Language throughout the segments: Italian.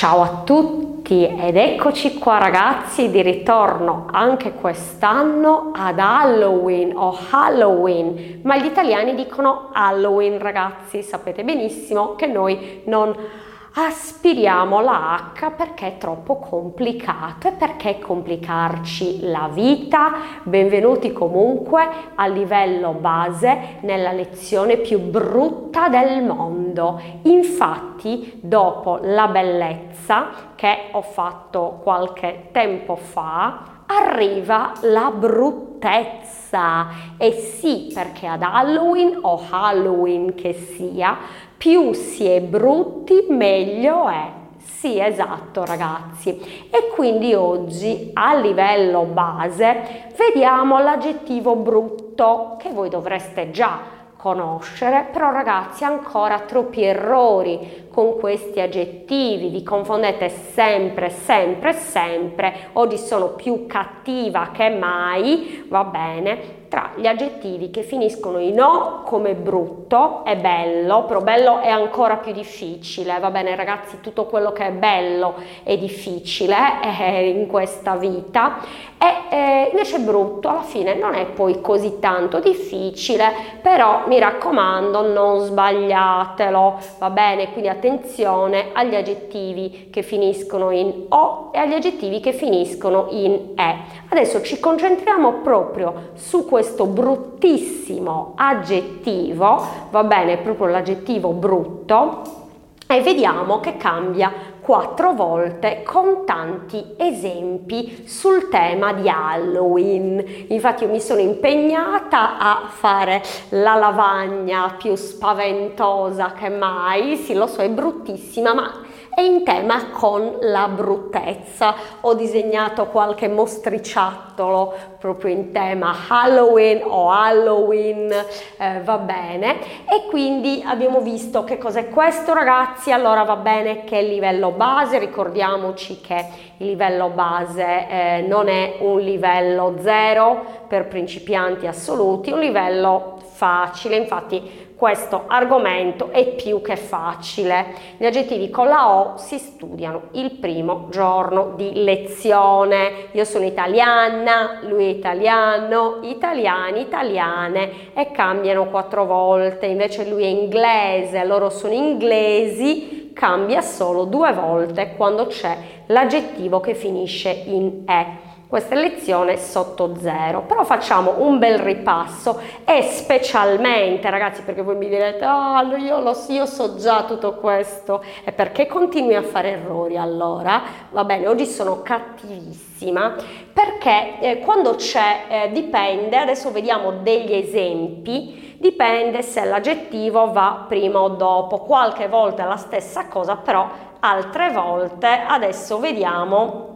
Ciao a tutti ed eccoci qua ragazzi di ritorno anche quest'anno ad Halloween o Halloween, ma gli italiani dicono Halloween ragazzi, sapete benissimo che noi non aspiriamo la H perché è troppo complicato e perché complicarci la vita. Benvenuti comunque a livello base nella lezione più brutta del mondo. Infatti, dopo la bellezza che ho fatto qualche tempo fa, arriva la bruttezza. E sì, perché ad Halloween o Halloween che sia, più si è brutti meglio è. Sì, esatto ragazzi. E quindi oggi a livello base vediamo l'aggettivo brutto che voi dovreste già conoscere, però ragazzi ancora troppi errori con questi aggettivi, vi confondete sempre, sempre, sempre, oggi sono più cattiva che mai, va bene, tra gli aggettivi che finiscono in O come brutto e bello, però bello è ancora più difficile, va bene ragazzi, tutto quello che è bello è difficile eh, in questa vita e eh, invece brutto alla fine non è poi così tanto difficile, però mi raccomando non sbagliatelo, va bene, quindi attenzione agli aggettivi che finiscono in O e agli aggettivi che finiscono in E. Adesso ci concentriamo proprio su questo bruttissimo aggettivo, va bene, proprio l'aggettivo brutto, e vediamo che cambia quattro volte con tanti esempi sul tema di Halloween. Infatti io mi sono impegnata a fare la lavagna più spaventosa che mai, sì lo so è bruttissima ma è in tema con la bruttezza. Ho disegnato qualche mostriciattolo proprio in tema Halloween o Halloween, eh, va bene. E quindi abbiamo visto che cos'è questo ragazzi, allora va bene che livello base, ricordiamoci che il livello base eh, non è un livello zero per principianti assoluti, un livello facile, infatti questo argomento è più che facile. Gli aggettivi con la O si studiano il primo giorno di lezione. Io sono italiana, lui è italiano, italiani, italiane e cambiano quattro volte. Invece lui è inglese, loro sono inglesi, cambia solo due volte quando c'è l'aggettivo che finisce in E questa lezione sotto zero. Però facciamo un bel ripasso e specialmente ragazzi perché voi mi direte ah oh, io, lo, io so già tutto questo. E perché continui a fare errori allora va bene oggi sono cattivissima perché eh, quando c'è eh, dipende adesso vediamo degli esempi dipende se l'aggettivo va prima o dopo. Qualche volta è la stessa cosa però altre volte adesso vediamo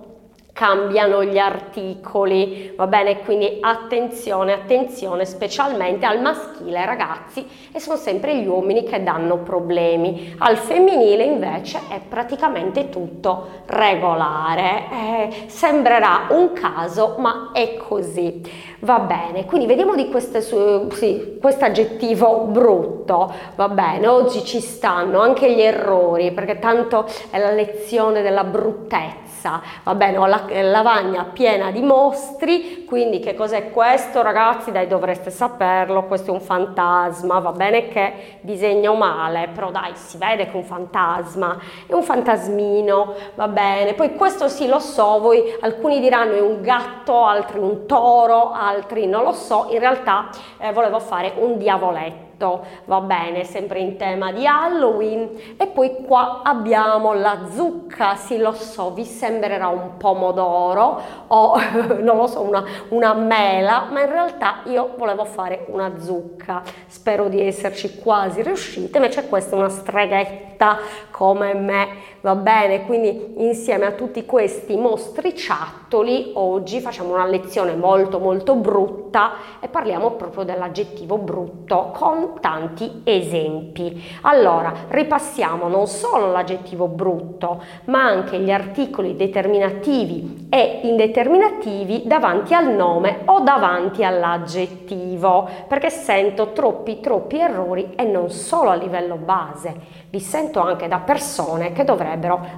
cambiano gli articoli, va bene? Quindi attenzione, attenzione specialmente al maschile ragazzi e sono sempre gli uomini che danno problemi. Al femminile invece è praticamente tutto regolare. Eh, sembrerà un caso, ma è così. Va bene, quindi vediamo di queste, sì, questo aggettivo brutto, va bene, oggi ci stanno anche gli errori perché tanto è la lezione della bruttezza pizza, va bene, ho la lavagna piena di mostri, quindi che cos'è questo ragazzi? Dai dovreste saperlo, questo è un fantasma, va bene che disegno male, però dai si vede che è un fantasma, è un fantasmino, va bene, poi questo sì lo so, voi alcuni diranno è un gatto, altri un toro, altri non lo so, in realtà eh, volevo fare un diavoletto tutto va bene, sempre in tema di Halloween. E poi qua abbiamo la zucca, sì lo so, vi sembrerà un pomodoro o non lo so, una, una mela, ma in realtà io volevo fare una zucca. Spero di esserci quasi riuscita, invece questa è una streghetta come me, va bene? Quindi insieme a tutti questi mostriciattoli oggi facciamo una lezione molto molto brutta e parliamo proprio dell'aggettivo brutto con tanti esempi. Allora, ripassiamo non solo l'aggettivo brutto, ma anche gli articoli determinativi e indeterminativi davanti al nome o davanti all'aggettivo, perché sento troppi troppi errori e non solo a livello base, sento sento anche da persone che dovrebbero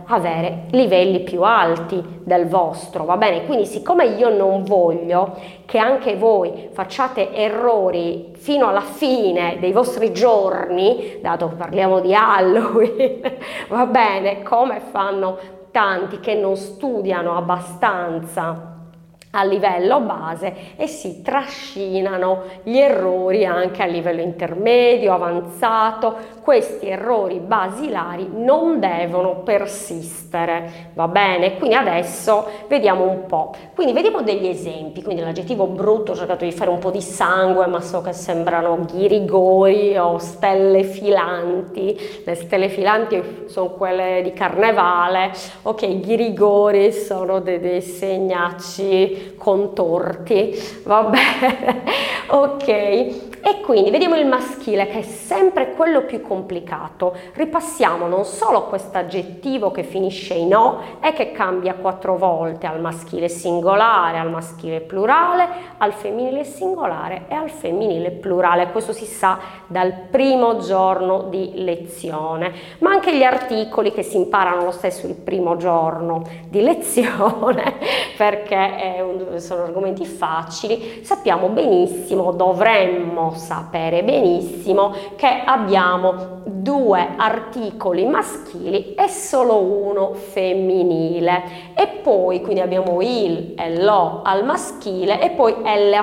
avere livelli più alti del vostro, va bene? Quindi siccome io non voglio che anche voi facciate errori fino alla fine dei vostri giorni, dato che parliamo di Halloween, va bene, come fanno tanti che non studiano abbastanza a livello base e si trascinano gli errori anche a livello intermedio, avanzato. Questi errori basilari non devono persistere, va bene? Quindi adesso vediamo un po'. Quindi vediamo degli esempi, quindi l'aggettivo brutto ho cercato di fare un po' di sangue, ma so che sembrano ghirigori o stelle filanti. Le stelle filanti sono quelle di carnevale, ok, ghirigori sono dei, dei segnacci contorti, va bene? ok, e quindi vediamo il maschile che è sempre quello più complicato. Ripassiamo non solo questo aggettivo che finisce in O e che cambia quattro volte al maschile singolare, al maschile plurale, al femminile singolare e al femminile plurale. Questo si sa dal primo giorno di lezione, ma anche gli articoli che si imparano lo stesso il primo giorno di lezione perché un sono argomenti facili, sappiamo benissimo, dovremmo sapere benissimo che abbiamo due articoli maschili e solo uno femminile. E poi quindi abbiamo il e lo al maschile e poi L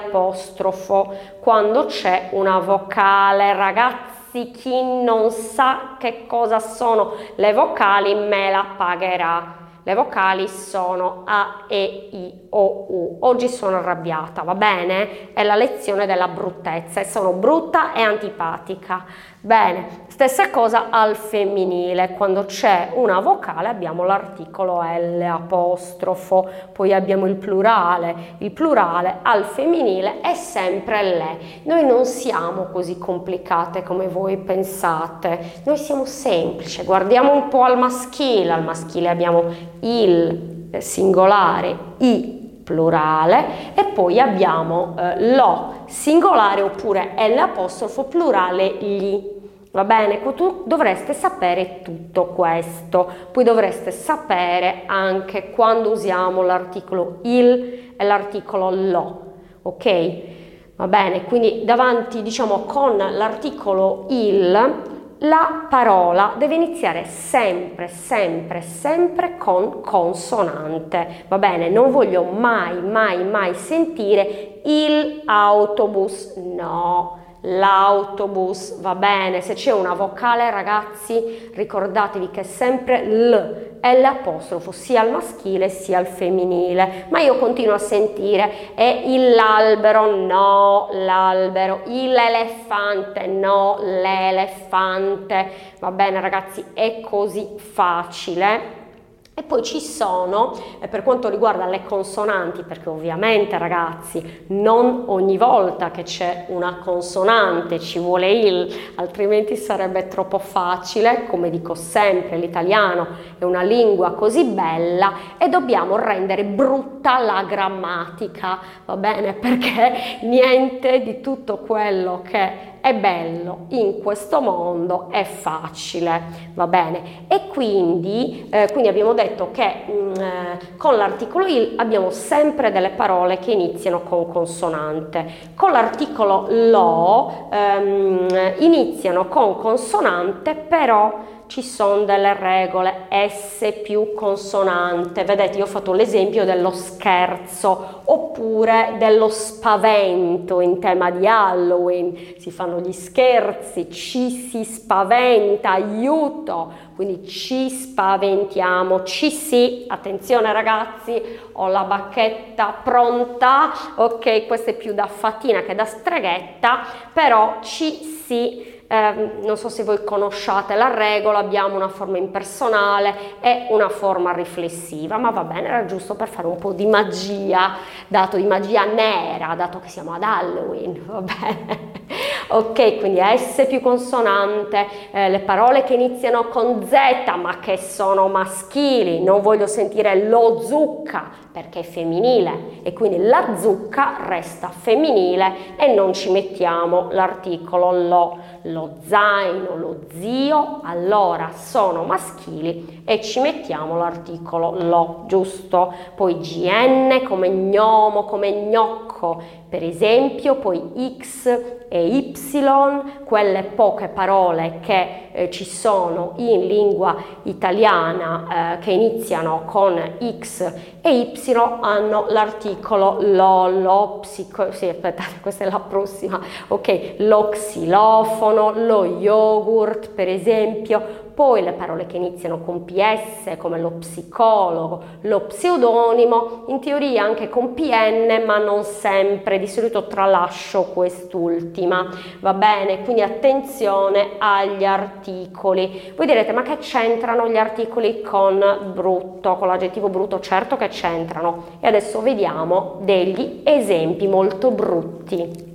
quando c'è una vocale ragazzi chi non sa che cosa sono le vocali me la pagherà le vocali sono A, E, I, O, U. Oggi sono arrabbiata, va bene? È la lezione della bruttezza e sono brutta e antipatica. Bene, stessa cosa al femminile, quando c'è una vocale abbiamo l'articolo L apostrofo, poi abbiamo il plurale, il plurale al femminile è sempre le. Noi non siamo così complicate come voi pensate, noi siamo semplici, guardiamo un po' al maschile, al maschile abbiamo il singolare, i plurale e poi abbiamo eh, lo singolare oppure l'apostrofo plurale gli. Va bene, tu dovreste sapere tutto questo, poi dovreste sapere anche quando usiamo l'articolo il e l'articolo lo, ok? Va bene, quindi davanti, diciamo, con l'articolo il, la parola deve iniziare sempre, sempre, sempre con consonante. Va bene, non voglio mai, mai, mai sentire il autobus, no l'autobus, va bene, se c'è una vocale ragazzi ricordatevi che è sempre L, è l'apostrofo sia al maschile sia al femminile, ma io continuo a sentire è l'albero, no, l'albero, l'elefante, no, l'elefante, va bene ragazzi, è così facile e poi ci sono, eh, per quanto riguarda le consonanti, perché ovviamente ragazzi non ogni volta che c'è una consonante ci vuole il, altrimenti sarebbe troppo facile, come dico sempre, l'italiano è una lingua così bella e dobbiamo rendere brutta la grammatica, va bene? Perché niente di tutto quello che è bello, in questo mondo è facile, va bene? E quindi, eh, quindi abbiamo detto che mh, mm, eh, con l'articolo il abbiamo sempre delle parole che iniziano con consonante. Con l'articolo lo ehm, iniziano con consonante, però ci sono delle regole, S più consonante, vedete io ho fatto l'esempio dello scherzo oppure dello spavento in tema di Halloween, si fanno gli scherzi, ci si spaventa, aiuto, quindi ci spaventiamo, ci si, attenzione ragazzi, ho la bacchetta pronta, ok, questa è più da fatina che da streghetta, però ci si eh, non so se voi conosciate la regola, abbiamo una forma impersonale e una forma riflessiva, ma va bene, era giusto per fare un po' di magia, dato di magia nera, dato che siamo ad Halloween, va bene. ok, quindi S più consonante, eh, le parole che iniziano con Z ma che sono maschili, non voglio sentire lo zucca perché è femminile e quindi la zucca resta femminile e non ci mettiamo l'articolo lo, lo zaino, lo zio, allora sono maschili e ci mettiamo l'articolo lo, giusto? Poi GN come gnomo, come gnocco, per esempio, poi X e Y, quelle poche parole che eh, ci sono in lingua italiana eh, che iniziano con X e Y hanno l'articolo lo, lo, psico, sì aspettate questa è la prossima, ok, lo xilofono, lo yogurt per esempio, poi le parole che iniziano con PS come lo psicologo, lo pseudonimo, in teoria anche con PN ma non sempre, di solito tralascio quest'ultima, va bene? Quindi attenzione agli articoli. Voi direte ma che c'entrano gli articoli con brutto, con l'aggettivo brutto? Certo che c'entrano e adesso vediamo degli esempi molto brutti.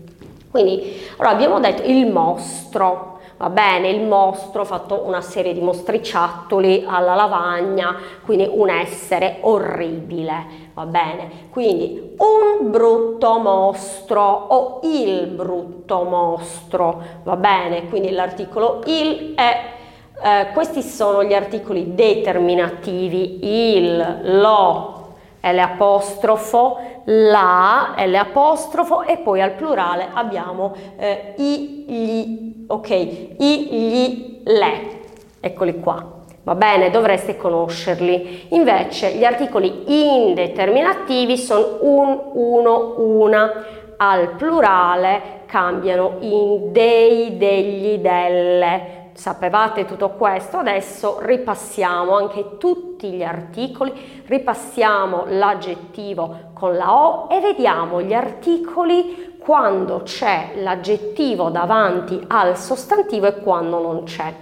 Quindi, allora abbiamo detto il mostro, va bene, il mostro, ho fatto una serie di mostriciattoli alla lavagna, quindi un essere orribile, va bene, quindi un brutto mostro o il brutto mostro, va bene, quindi l'articolo il è eh, questi sono gli articoli determinativi, il, lo, L apostrofo, la, L apostrofo e poi al plurale abbiamo eh, i, gli, ok, i, gli, le, eccoli qua. Va bene, dovreste conoscerli. Invece gli articoli indeterminativi sono un, uno, una. Al plurale cambiano in dei, degli, delle sapevate tutto questo, adesso ripassiamo anche tutti gli articoli, ripassiamo l'aggettivo con la O e vediamo gli articoli quando c'è l'aggettivo davanti al sostantivo e quando non c'è.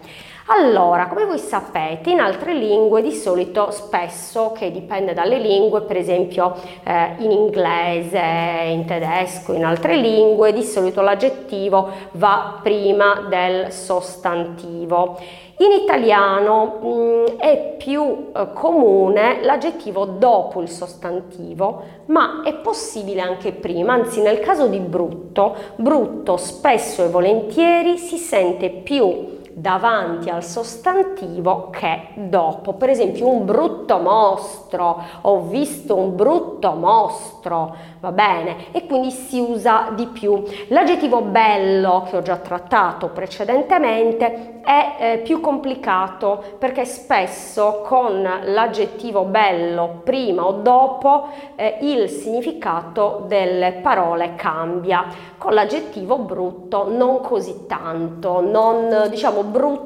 Allora, come voi sapete, in altre lingue di solito spesso, che dipende dalle lingue, per esempio eh, in inglese, in tedesco, in altre lingue, di solito l'aggettivo va prima del sostantivo. In italiano mh, mm, è più eh, comune l'aggettivo dopo il sostantivo, ma è possibile anche prima, anzi nel caso di brutto, brutto spesso e volentieri si sente più davanti al sostantivo che dopo. Per esempio un brutto mostro, ho visto un brutto mostro, va bene? E quindi si usa di più. L'aggettivo bello che ho già trattato precedentemente è eh, più complicato perché spesso con l'aggettivo bello prima o dopo eh, il significato delle parole cambia. Con l'aggettivo brutto non così tanto, non diciamo brutto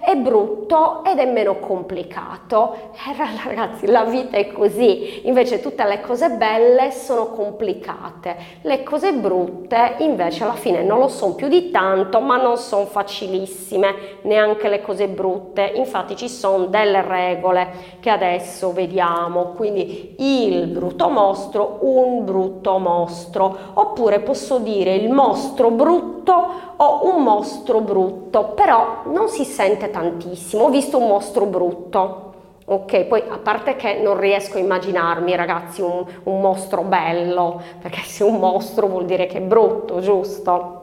è brutto ed è meno complicato. Eh, ragazzi, la vita è così, invece tutte le cose belle sono complicate, le cose brutte invece alla fine non lo sono più di tanto, ma non sono facilissime neanche le cose brutte, infatti ci sono delle regole che adesso vediamo, quindi il brutto mostro, un brutto mostro, oppure posso dire il mostro brutto o un mostro brutto, però non si sente tantissimo, ho visto un mostro brutto. Ok, poi a parte che non riesco a immaginarmi ragazzi un, un mostro bello, perché se un mostro vuol dire che è brutto, giusto?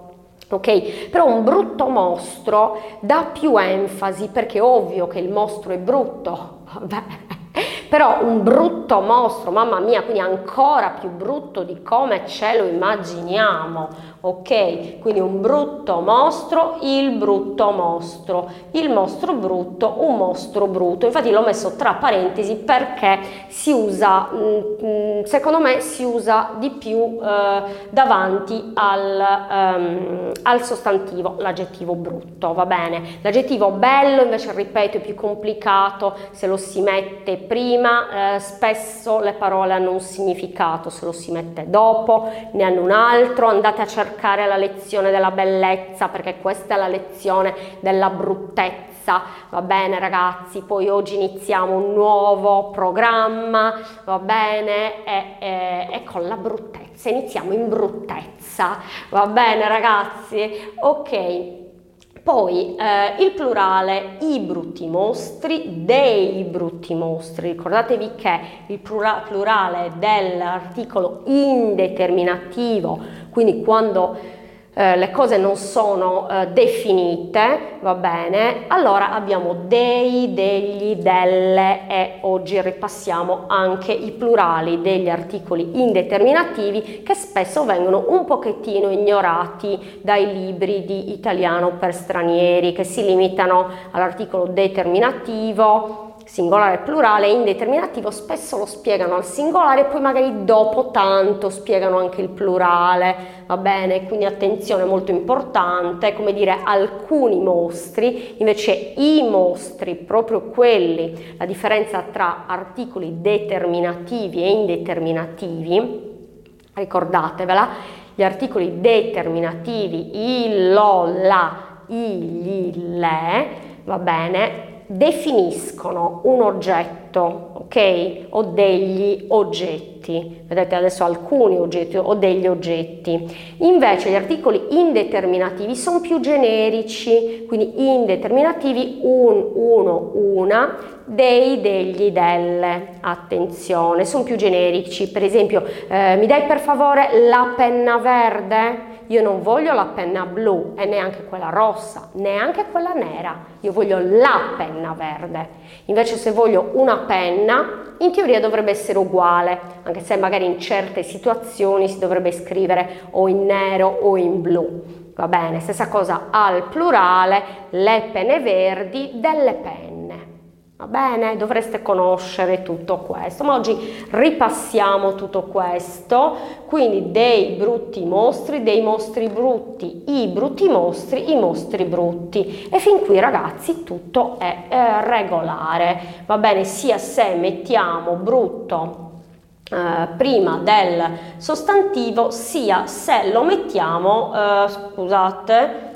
Ok? Però un brutto mostro dà più enfasi perché è ovvio che il mostro è brutto, vabbè. Però un brutto mostro, mamma mia, quindi ancora più brutto di come ce lo immaginiamo, ok? Quindi un brutto mostro, il brutto mostro, il mostro brutto, un mostro brutto. Infatti l'ho messo tra parentesi perché si usa, mm, mm, secondo me si usa di più eh, davanti al, um, al sostantivo, l'aggettivo brutto, va bene? L'aggettivo bello invece, ripeto, è più complicato, se lo si mette prima, eh, spesso le parole hanno un significato, se lo si mette dopo ne hanno un altro, andate a cercare la lezione della bellezza perché questa è la lezione della bruttezza, va bene ragazzi, poi oggi iniziamo un nuovo programma, va bene, e, e, e con la bruttezza, iniziamo in bruttezza, va bene ragazzi? Ok. Poi eh, il plurale i brutti mostri, dei brutti mostri. Ricordatevi che il plurale dell'articolo indeterminativo, quindi quando eh, le cose non sono eh, definite, va bene, allora abbiamo dei, degli, delle e oggi ripassiamo anche i plurali degli articoli indeterminativi che spesso vengono un pochettino ignorati dai libri di italiano per stranieri che si limitano all'articolo determinativo singolare plurale e indeterminativo spesso lo spiegano al singolare e poi magari dopo tanto spiegano anche il plurale, va bene? Quindi attenzione molto importante, come dire alcuni mostri, invece i mostri, proprio quelli, la differenza tra articoli determinativi e indeterminativi, ricordatevela, gli articoli determinativi il, lo, la, i, gli, le, va bene, definiscono un oggetto, ok? O degli oggetti. Vedete adesso alcuni oggetti o degli oggetti. Invece gli articoli indeterminativi sono più generici, quindi indeterminativi un, uno, una, dei, degli, delle. Attenzione, sono più generici. Per esempio, eh, mi dai per favore la penna verde? Io non voglio la penna blu e neanche quella rossa, neanche quella nera. Io voglio la penna verde. Invece se voglio una penna, in teoria dovrebbe essere uguale, anche se magari in certe situazioni si dovrebbe scrivere o in nero o in blu. Va bene, stessa cosa al plurale, le penne verdi delle penne. Va bene, dovreste conoscere tutto questo, ma oggi ripassiamo tutto questo, quindi dei brutti mostri, dei mostri brutti, i brutti mostri, i mostri brutti. E fin qui ragazzi tutto è eh, regolare, va bene, sia se mettiamo brutto eh, prima del sostantivo sia se lo mettiamo, eh, scusate,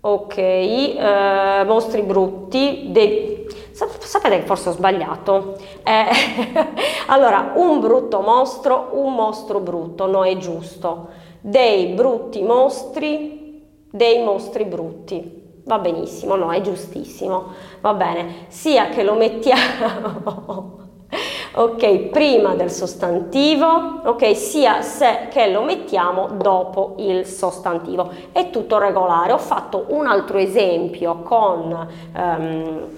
ok, eh, mostri brutti, dei Sapete che forse ho sbagliato? Eh, allora, un brutto mostro, un mostro brutto, no è giusto. Dei brutti mostri, dei mostri brutti. Va benissimo, no, è giustissimo. Va bene, sia che lo mettiamo ok, prima del sostantivo, ok, sia se che lo mettiamo dopo il sostantivo. È tutto regolare. Ho fatto un altro esempio con um,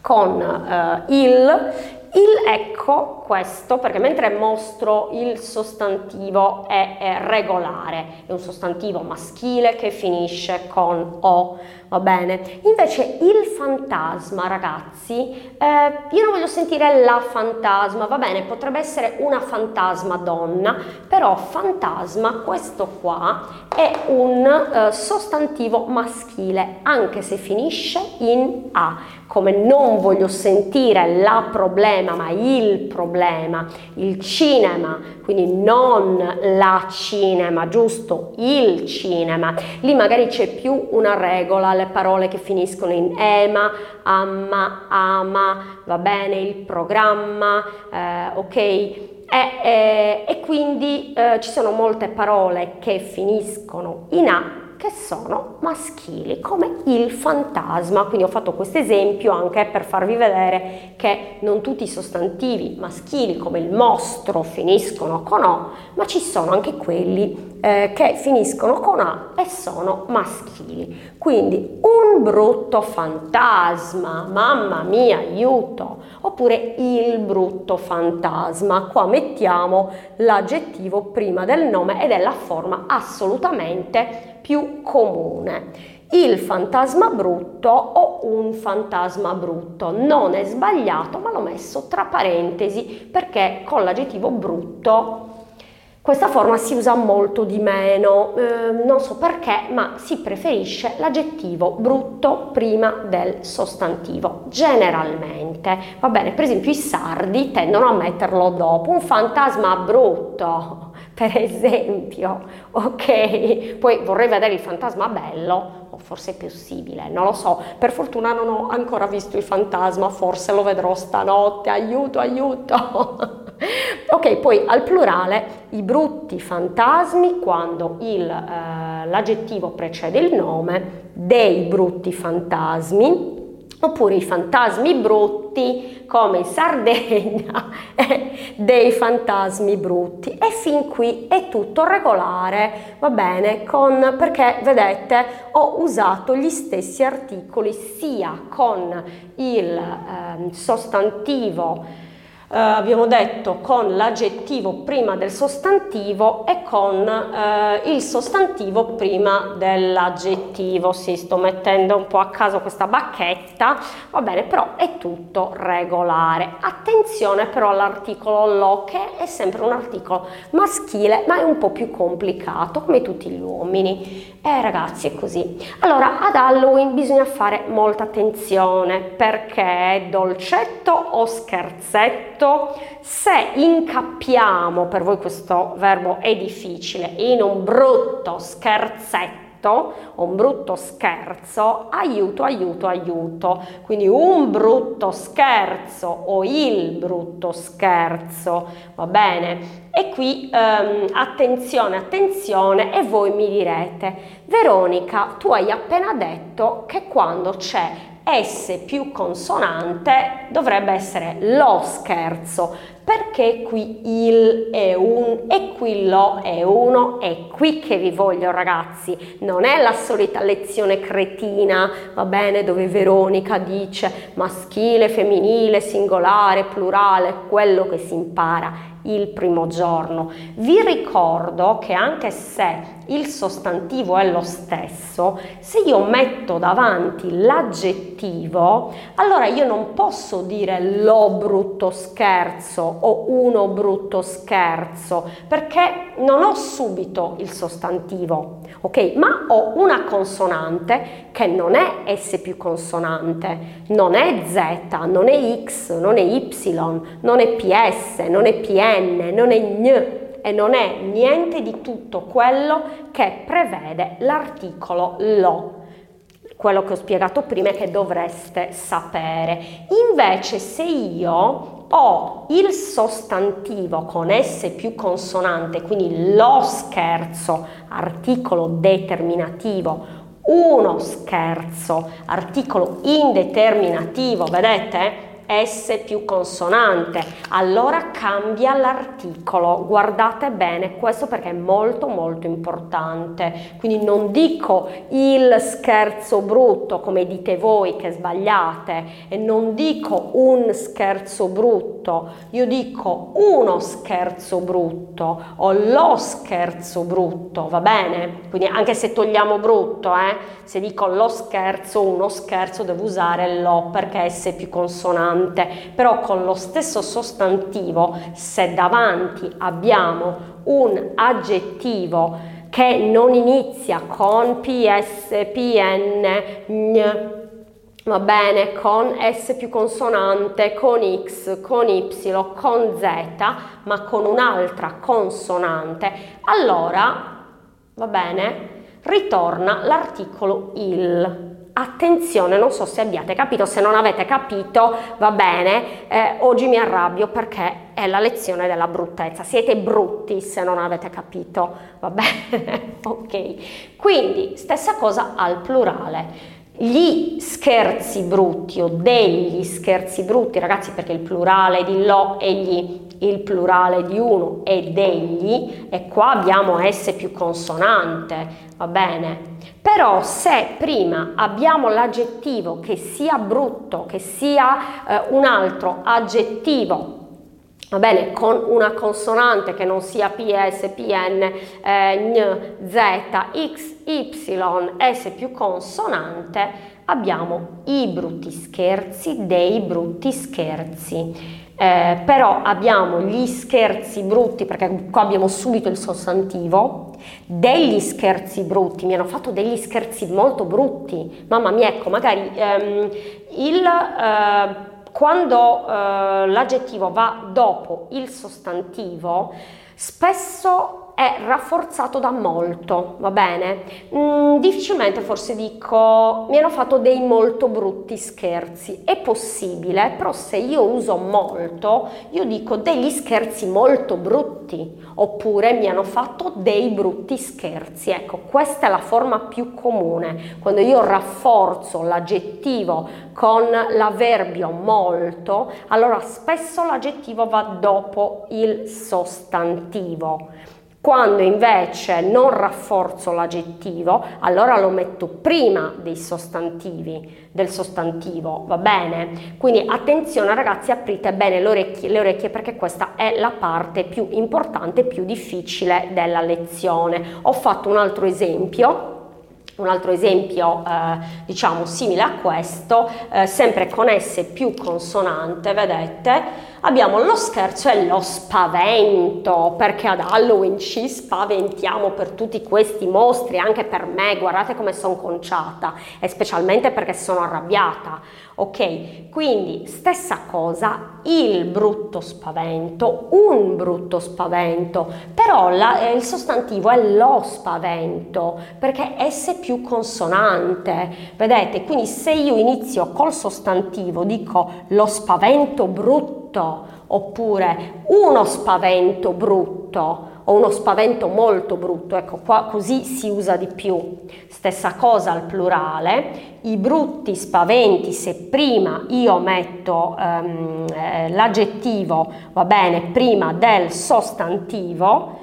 con eh, il, il ecco questo perché mentre mostro il sostantivo è, è regolare, è un sostantivo maschile che finisce con o va bene? Invece il fantasma, ragazzi, eh, io non voglio sentire la fantasma, va bene, potrebbe essere una fantasma donna, però fantasma, questo qua, è un eh, sostantivo maschile, anche se finisce in A. Come non voglio sentire la problema, ma il problema, il cinema, quindi non la cinema, giusto? Il cinema. Lì magari c'è più una regola, le parole che finiscono in ema, amma, ama, va bene, il programma, eh, ok? E, e, e quindi eh, ci sono molte parole che finiscono in A che sono maschili, come il fantasma. Quindi ho fatto questo esempio anche per farvi vedere che non tutti i sostantivi maschili come il mostro finiscono con O, ma ci sono anche quelli eh, che finiscono con A e sono maschili. Quindi un brutto fantasma, mamma mia, aiuto, oppure il brutto fantasma. Qua mettiamo l'aggettivo prima del nome ed è la forma assolutamente più comune. Il fantasma brutto o un fantasma brutto. Non è sbagliato, ma l'ho messo tra parentesi perché con l'aggettivo brutto questa forma si usa molto di meno, eh, non so perché, ma si preferisce l'aggettivo brutto prima del sostantivo, generalmente. Va bene, per esempio i sardi tendono a metterlo dopo, un fantasma brutto, per esempio, ok? Poi vorrei vedere il fantasma bello, o forse è possibile, non lo so. Per fortuna non ho ancora visto il fantasma, forse lo vedrò stanotte, aiuto, aiuto. ok, poi al plurale i brutti fantasmi quando il, eh, l'aggettivo precede il nome, dei brutti fantasmi, oppure i fantasmi brutti come in Sardegna dei fantasmi brutti. E fin qui è tutto regolare va bene con perché vedete ho usato gli stessi articoli sia con il eh, sostantivo eh, abbiamo detto con l'aggettivo prima del sostantivo e con eh, il sostantivo prima dell'aggettivo. Sì, sto mettendo un po' a caso questa bacchetta, va bene, però è tutto regolare. Attenzione però all'articolo lo che è sempre un articolo maschile, ma è un po' più complicato come tutti gli uomini. Eh ragazzi, è così. Allora, ad Halloween bisogna fare molta attenzione perché dolcetto o scherzetto se incappiamo, per voi questo verbo è difficile, in un brutto scherzetto, un brutto scherzo, aiuto, aiuto, aiuto. Quindi un brutto scherzo o il brutto scherzo, va bene? E qui ehm, attenzione, attenzione e voi mi direte, Veronica, tu hai appena detto che quando c'è S più consonante dovrebbe essere lo scherzo, perché qui il è un e qui lo è uno, è qui che vi voglio ragazzi, non è la solita lezione cretina, va bene, dove Veronica dice maschile, femminile, singolare, plurale, quello che si impara il primo giorno. Vi ricordo che anche se il sostantivo è lo stesso, se io metto davanti l'aggettivo, allora io non posso dire lo brutto scherzo o uno brutto scherzo, perché non ho subito il sostantivo, ok? Ma ho una consonante che non è S più consonante, non è Z, non è X, non è Y, non è PS, non è PN, non è GN e non è niente di tutto quello che prevede l'articolo lo quello che ho spiegato prima e che dovreste sapere. Invece se io ho il sostantivo con S più consonante, quindi lo scherzo, articolo determinativo, uno scherzo, articolo indeterminativo, vedete? S più consonante, allora cambia l'articolo. Guardate bene questo perché è molto molto importante. Quindi non dico il scherzo brutto come dite voi che sbagliate e non dico un scherzo brutto, io dico uno scherzo brutto o lo scherzo brutto, va bene? Quindi anche se togliamo brutto, eh, se dico lo scherzo, uno scherzo devo usare lo perché S più consonante consonante, però con lo stesso sostantivo, se davanti abbiamo un aggettivo che non inizia con PS, PN, gn, va bene, con S più consonante, con X, con Y, con Z, ma con un'altra consonante, allora, va bene, ritorna l'articolo il. Attenzione, non so se abbiate capito, se non avete capito va bene, eh, oggi mi arrabbio perché è la lezione della bruttezza, siete brutti se non avete capito, va bene? ok, quindi stessa cosa al plurale. Gli scherzi brutti o degli scherzi brutti, ragazzi, perché il plurale di lo e gli il plurale di uno è degli e qua abbiamo S più consonante, va bene? Però se prima abbiamo l'aggettivo che sia brutto, che sia eh, un altro aggettivo, va bene, con una consonante che non sia PS, PN, eh, N, Z, X, Y, S più consonante, abbiamo i brutti scherzi dei brutti scherzi. Eh, però abbiamo gli scherzi brutti, perché qua abbiamo subito il sostantivo, degli scherzi brutti, mi hanno fatto degli scherzi molto brutti, mamma mia, ecco, magari ehm, il, eh, quando eh, l'aggettivo va dopo il sostantivo, spesso è rafforzato da molto, va bene? Mm, difficilmente forse dico mi hanno fatto dei molto brutti scherzi. È possibile, però se io uso molto, io dico degli scherzi molto brutti, oppure mi hanno fatto dei brutti scherzi. Ecco, questa è la forma più comune. Quando io rafforzo l'aggettivo con l'avverbio molto, allora spesso l'aggettivo va dopo il sostantivo. Quando invece non rafforzo l'aggettivo, allora lo metto prima dei sostantivi, del sostantivo, va bene? Quindi attenzione ragazzi, aprite bene le orecchie, le orecchie perché questa è la parte più importante, più difficile della lezione. Ho fatto un altro esempio un altro esempio eh, diciamo simile a questo, eh, sempre con S più consonante, vedete, abbiamo lo scherzo e lo spavento, perché ad Halloween ci spaventiamo per tutti questi mostri, anche per me, guardate come sono conciata, e specialmente perché sono arrabbiata. Ok, quindi stessa cosa, il brutto spavento, un brutto spavento, però la, eh, il sostantivo è lo spavento, perché S più consonante, vedete? Quindi se io inizio col sostantivo, dico lo spavento brutto, oppure uno spavento brutto, o uno spavento molto brutto, ecco qua così si usa di più. Stessa cosa al plurale, i brutti spaventi, se prima io metto um, eh, l'aggettivo, va bene, prima del sostantivo,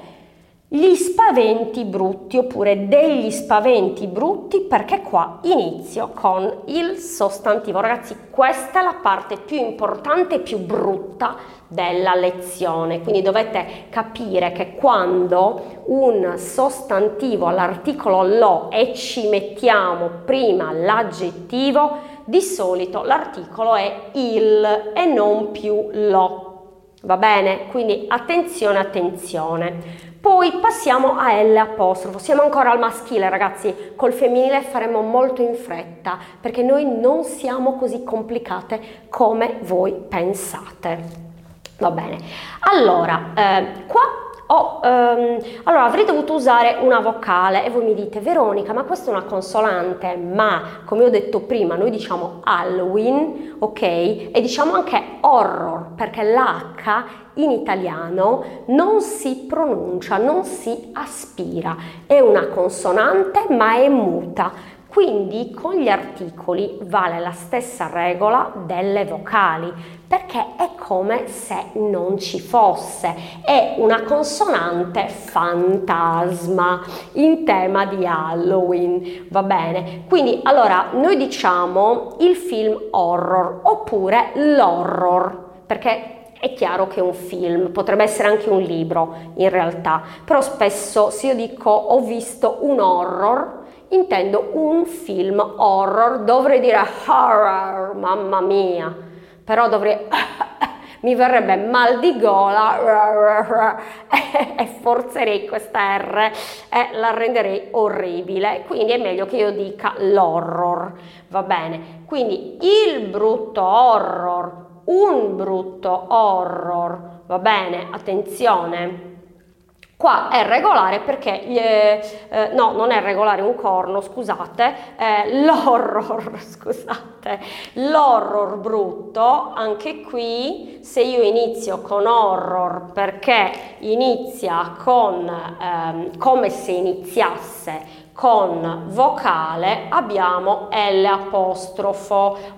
gli spaventi brutti oppure degli spaventi brutti perché qua inizio con il sostantivo. Ragazzi, questa è la parte più importante e più brutta della lezione, quindi dovete capire che quando un sostantivo all'articolo lo e ci mettiamo prima l'aggettivo, di solito l'articolo è il e non più lo. Va bene? Quindi attenzione, attenzione. Poi passiamo a L siamo ancora al maschile ragazzi, col femminile faremo molto in fretta perché noi non siamo così complicate come voi pensate. Va bene, allora eh, qua ho, um, allora avrei dovuto usare una vocale e voi mi dite Veronica ma questa è una consonante ma come ho detto prima noi diciamo Halloween ok e diciamo anche horror perché l'H in italiano non si pronuncia, non si aspira, è una consonante ma è muta. Quindi con gli articoli vale la stessa regola delle vocali, perché è come se non ci fosse, è una consonante fantasma in tema di Halloween, va bene? Quindi allora noi diciamo il film horror oppure l'horror, perché è chiaro che è un film, potrebbe essere anche un libro in realtà, però spesso se io dico ho visto un horror, intendo un film horror, dovrei dire horror, mamma mia, però dovrei... mi verrebbe mal di gola e forzerei questa R e la renderei orribile, quindi è meglio che io dica l'horror, va bene? Quindi il brutto horror un brutto horror, va bene? Attenzione. Qua è regolare perché, eh, eh, no, non è regolare un corno, scusate, eh, l'horror, scusate, l'horror brutto, anche qui se io inizio con horror perché inizia con, ehm, come se iniziasse con vocale abbiamo L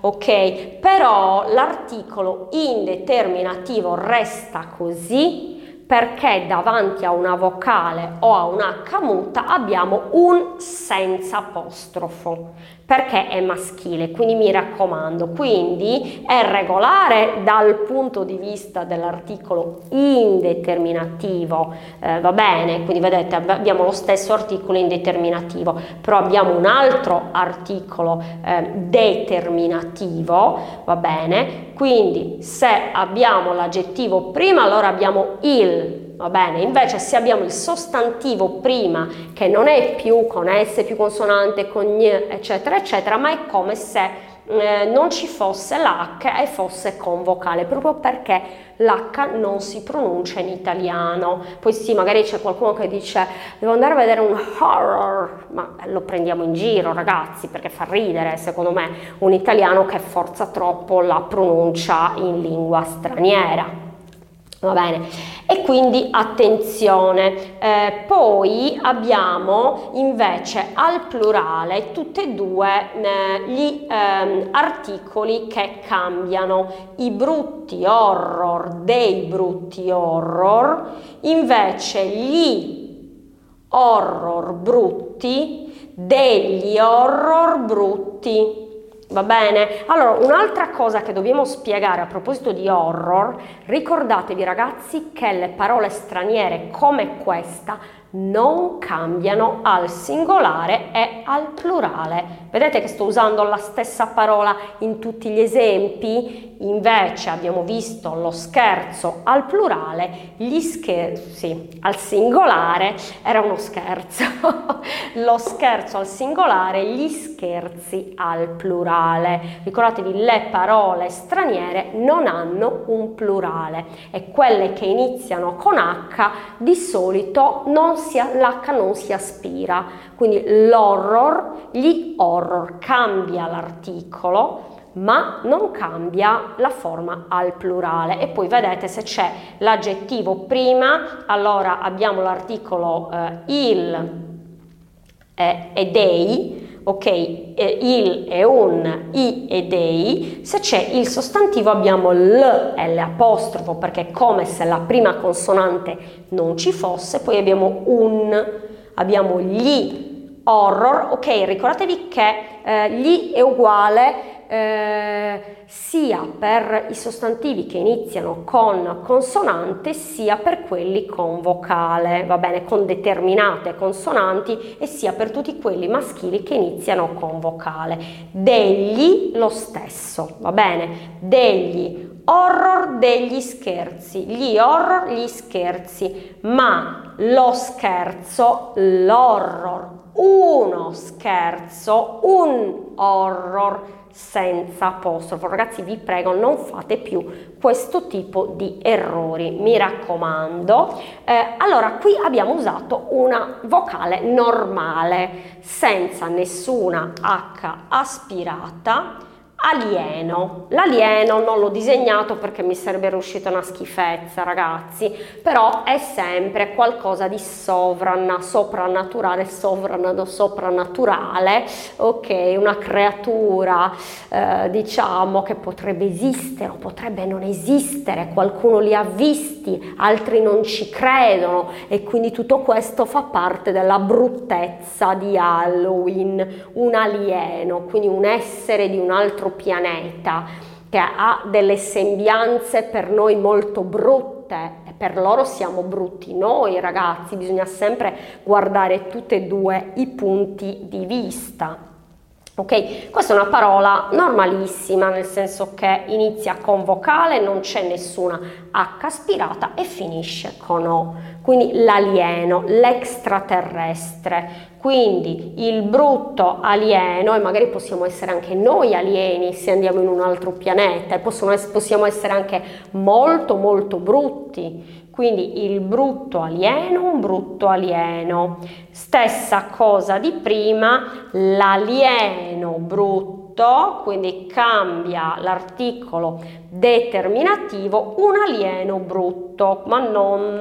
ok? Però l'articolo indeterminativo resta così perché davanti a una vocale o a un H muta abbiamo un senza apostrofo perché è maschile, quindi mi raccomando, quindi è regolare dal punto di vista dell'articolo indeterminativo, eh, va bene, quindi vedete abbiamo lo stesso articolo indeterminativo, però abbiamo un altro articolo eh, determinativo, va bene, quindi se abbiamo l'aggettivo prima allora abbiamo il va bene? Invece se abbiamo il sostantivo prima che non è più con S più consonante, con gn, eccetera, eccetera, ma è come se eh, non ci fosse l'H e fosse con vocale, proprio perché l'H non si pronuncia in italiano. Poi sì, magari c'è qualcuno che dice devo andare a vedere un horror, ma lo prendiamo in giro ragazzi perché fa ridere secondo me un italiano che forza troppo la pronuncia in lingua straniera. Va bene, e quindi attenzione. Eh, poi abbiamo invece al plurale tutti e due eh, gli eh, articoli che cambiano, i brutti horror dei brutti horror, invece gli horror brutti degli horror brutti. Va bene? Allora, un'altra cosa che dobbiamo spiegare a proposito di horror, ricordatevi ragazzi che le parole straniere come questa non cambiano al singolare e al plurale. Vedete che sto usando la stessa parola in tutti gli esempi? Invece abbiamo visto lo scherzo al plurale, gli scherzi al singolare era uno scherzo. lo scherzo al singolare, gli scherzi al plurale. Ricordatevi, le parole straniere non hanno un plurale e quelle che iniziano con H di solito non si, l'H non si aspira, quindi l'horror, gli horror, cambia l'articolo ma non cambia la forma al plurale. E poi vedete se c'è l'aggettivo prima allora abbiamo l'articolo eh, il eh, e dei ok eh, il e un i e dei. Se c'è il sostantivo abbiamo l l'apostrofo perché è come se la prima consonante non ci fosse poi abbiamo un abbiamo gli horror, ok, ricordatevi che eh, gli è uguale eh, sia per i sostantivi che iniziano con consonante sia per quelli con vocale, va bene, con determinate consonanti e sia per tutti quelli maschili che iniziano con vocale. Degli lo stesso, va bene? Degli horror degli scherzi, gli horror, gli scherzi, ma lo scherzo, l'horror, uno scherzo, un horror senza apostrofo. Ragazzi vi prego non fate più questo tipo di errori, mi raccomando. Eh, allora qui abbiamo usato una vocale normale senza nessuna H aspirata alieno. L'alieno non l'ho disegnato perché mi sarebbe uscita una schifezza, ragazzi, però è sempre qualcosa di sovrana, soprannaturale, sovrano, soprannaturale, ok, una creatura, eh, diciamo, che potrebbe esistere o potrebbe non esistere, qualcuno li ha visti, altri non ci credono e quindi tutto questo fa parte della bruttezza di Halloween, un alieno, quindi un essere di un altro pianeta che ha delle sembianze per noi molto brutte e per loro siamo brutti noi ragazzi, bisogna sempre guardare tutti e due i punti di vista. Ok, questa è una parola normalissima, nel senso che inizia con vocale, non c'è nessuna H aspirata e finisce con O. Quindi l'alieno, l'extraterrestre, quindi il brutto alieno, e magari possiamo essere anche noi alieni se andiamo in un altro pianeta, e possiamo essere anche molto molto brutti, quindi il brutto alieno, un brutto alieno. Stessa cosa di prima, l'alieno brutto, quindi cambia l'articolo determinativo, un alieno brutto, ma non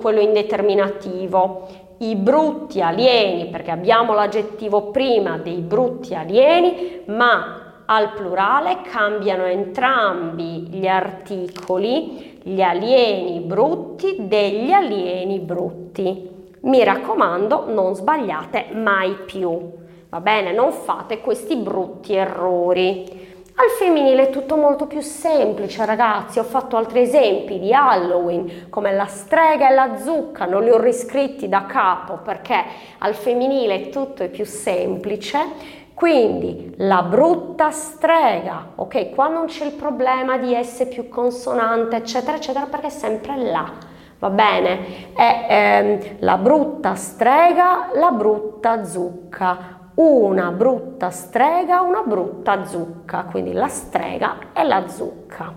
quello indeterminativo. I brutti alieni, perché abbiamo l'aggettivo prima dei brutti alieni, ma al plurale cambiano entrambi gli articoli gli alieni brutti degli alieni brutti. Mi raccomando, non sbagliate mai più. Va bene, non fate questi brutti errori. Al femminile è tutto molto più semplice, ragazzi. Ho fatto altri esempi di Halloween, come la strega e la zucca, non li ho riscritti da capo perché al femminile tutto è più semplice. Quindi la brutta strega, ok? Qua non c'è il problema di essere più consonante, eccetera, eccetera, perché è sempre là. Va bene? È ehm, la brutta strega, la brutta zucca. una brutta strega, una brutta zucca, quindi la strega e la zucca.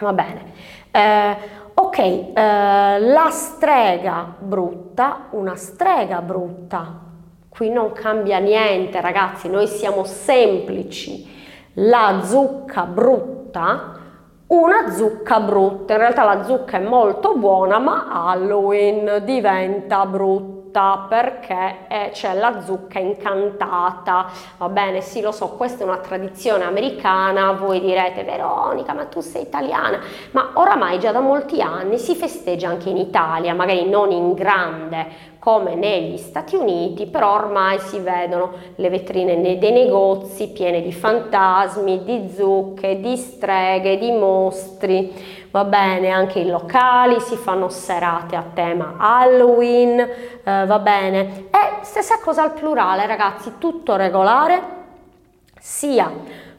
Va bene. Eh, ok, eh, la strega brutta, una strega brutta. Qui non cambia niente, ragazzi, noi siamo semplici. La zucca brutta, una zucca brutta. In realtà la zucca è molto buona, ma Halloween diventa brutta perché eh, c'è la zucca incantata. Va bene, sì, lo so, questa è una tradizione americana. Voi direte, Veronica, ma tu sei italiana. Ma oramai già da molti anni si festeggia anche in Italia, magari non in grande come negli Stati Uniti, però ormai si vedono le vetrine dei negozi piene di fantasmi, di zucche, di streghe, di mostri va bene, anche i locali si fanno serate a tema Halloween, eh, va bene. E stessa cosa al plurale, ragazzi, tutto regolare, sia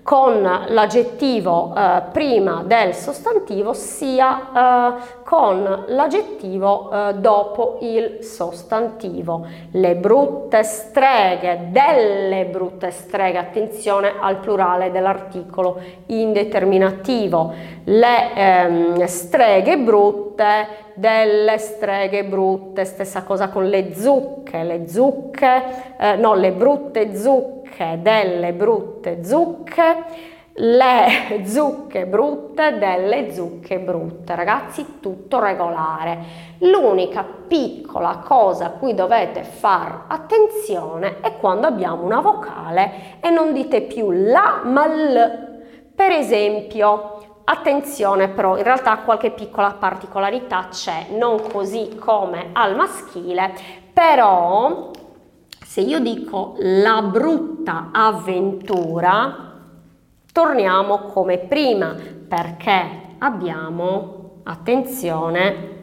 con l'aggettivo eh, prima del sostantivo sia eh, con l'aggettivo eh, dopo il sostantivo. Le brutte streghe, delle brutte streghe, attenzione al plurale dell'articolo indeterminativo. Le ehm, streghe brutte, delle streghe brutte, stessa cosa con le zucche, le zucche, eh, no, le brutte zucche zucche delle brutte zucche, le zucche brutte delle zucche brutte. Ragazzi, tutto regolare. L'unica piccola cosa a cui dovete fare attenzione è quando abbiamo una vocale e non dite più la ma l. Per esempio, Attenzione però, in realtà qualche piccola particolarità c'è, non così come al maschile, però se io dico la brutta avventura, torniamo come prima perché abbiamo, attenzione,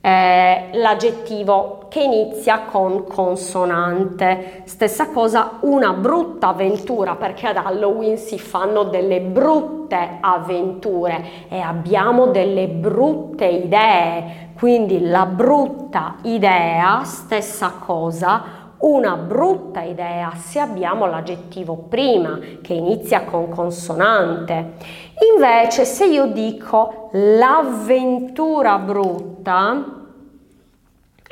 eh, l'aggettivo che inizia con consonante. Stessa cosa, una brutta avventura, perché ad Halloween si fanno delle brutte avventure e abbiamo delle brutte idee. Quindi la brutta idea, stessa cosa, una brutta idea se abbiamo l'aggettivo prima che inizia con consonante. Invece se io dico l'avventura brutta,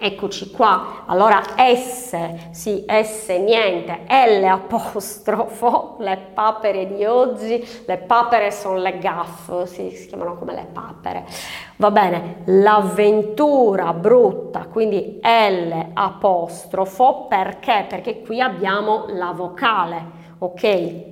Eccoci qua, allora S, sì, S niente, L apostrofo, le papere di oggi, le papere sono le gaff, sì, si chiamano come le papere. Va bene, l'avventura brutta, quindi L apostrofo, perché? Perché qui abbiamo la vocale, ok?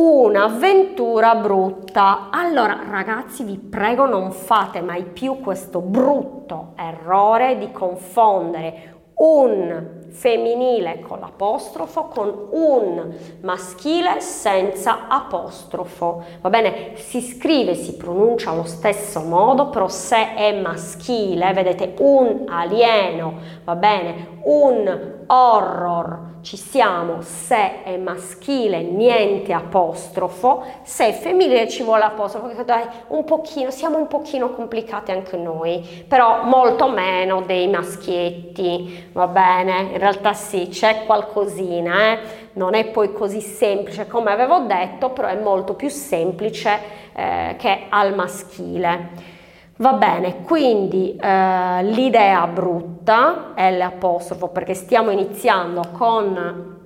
Un'avventura brutta. Allora ragazzi vi prego non fate mai più questo brutto errore di confondere un femminile con l'apostrofo con un maschile senza apostrofo. Va bene? Si scrive, si pronuncia allo stesso modo, però se è maschile, vedete un alieno, va bene? Un horror ci siamo, se è maschile niente apostrofo, se è femminile ci vuole apostrofo, dai, un pochino, siamo un pochino complicati anche noi, però molto meno dei maschietti, va bene? In realtà sì, c'è qualcosina, eh? non è poi così semplice come avevo detto, però è molto più semplice eh, che al maschile. Va bene, quindi eh, l'idea brutta, L apostrofo, perché stiamo iniziando con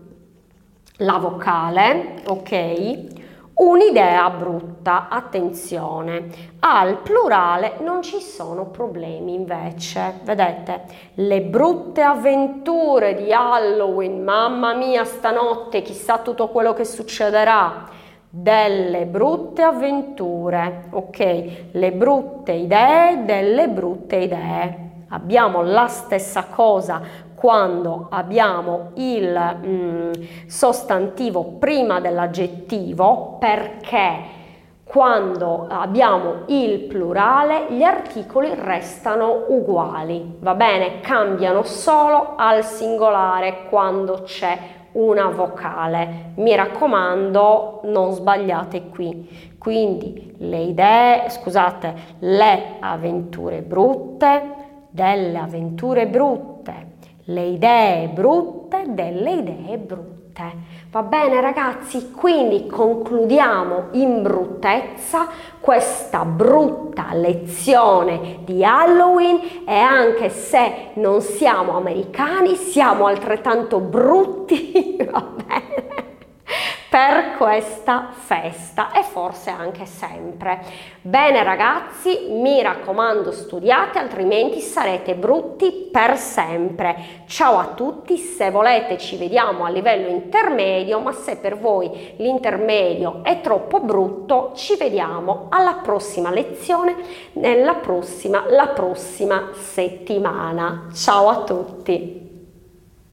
la vocale, ok? Un'idea brutta, attenzione, al plurale non ci sono problemi invece, vedete, le brutte avventure di Halloween, mamma mia stanotte, chissà tutto quello che succederà, delle brutte avventure, ok? Le brutte idee, delle brutte idee. Abbiamo la stessa cosa quando abbiamo il mm, sostantivo prima dell'aggettivo perché quando abbiamo il plurale gli articoli restano uguali, va bene? Cambiano solo al singolare quando c'è una vocale. Mi raccomando, non sbagliate qui. Quindi le idee, scusate, le avventure brutte, delle avventure brutte, le idee brutte delle idee brutte. Va bene ragazzi, quindi concludiamo in bruttezza questa brutta lezione di Halloween e anche se non siamo americani, siamo altrettanto brutti, va bene? Per questa festa e forse anche sempre. Bene ragazzi, mi raccomando studiate altrimenti sarete brutti per sempre. Ciao a tutti, se volete ci vediamo a livello intermedio, ma se per voi l'intermedio è troppo brutto, ci vediamo alla prossima lezione, nella prossima, la prossima settimana. Ciao a tutti!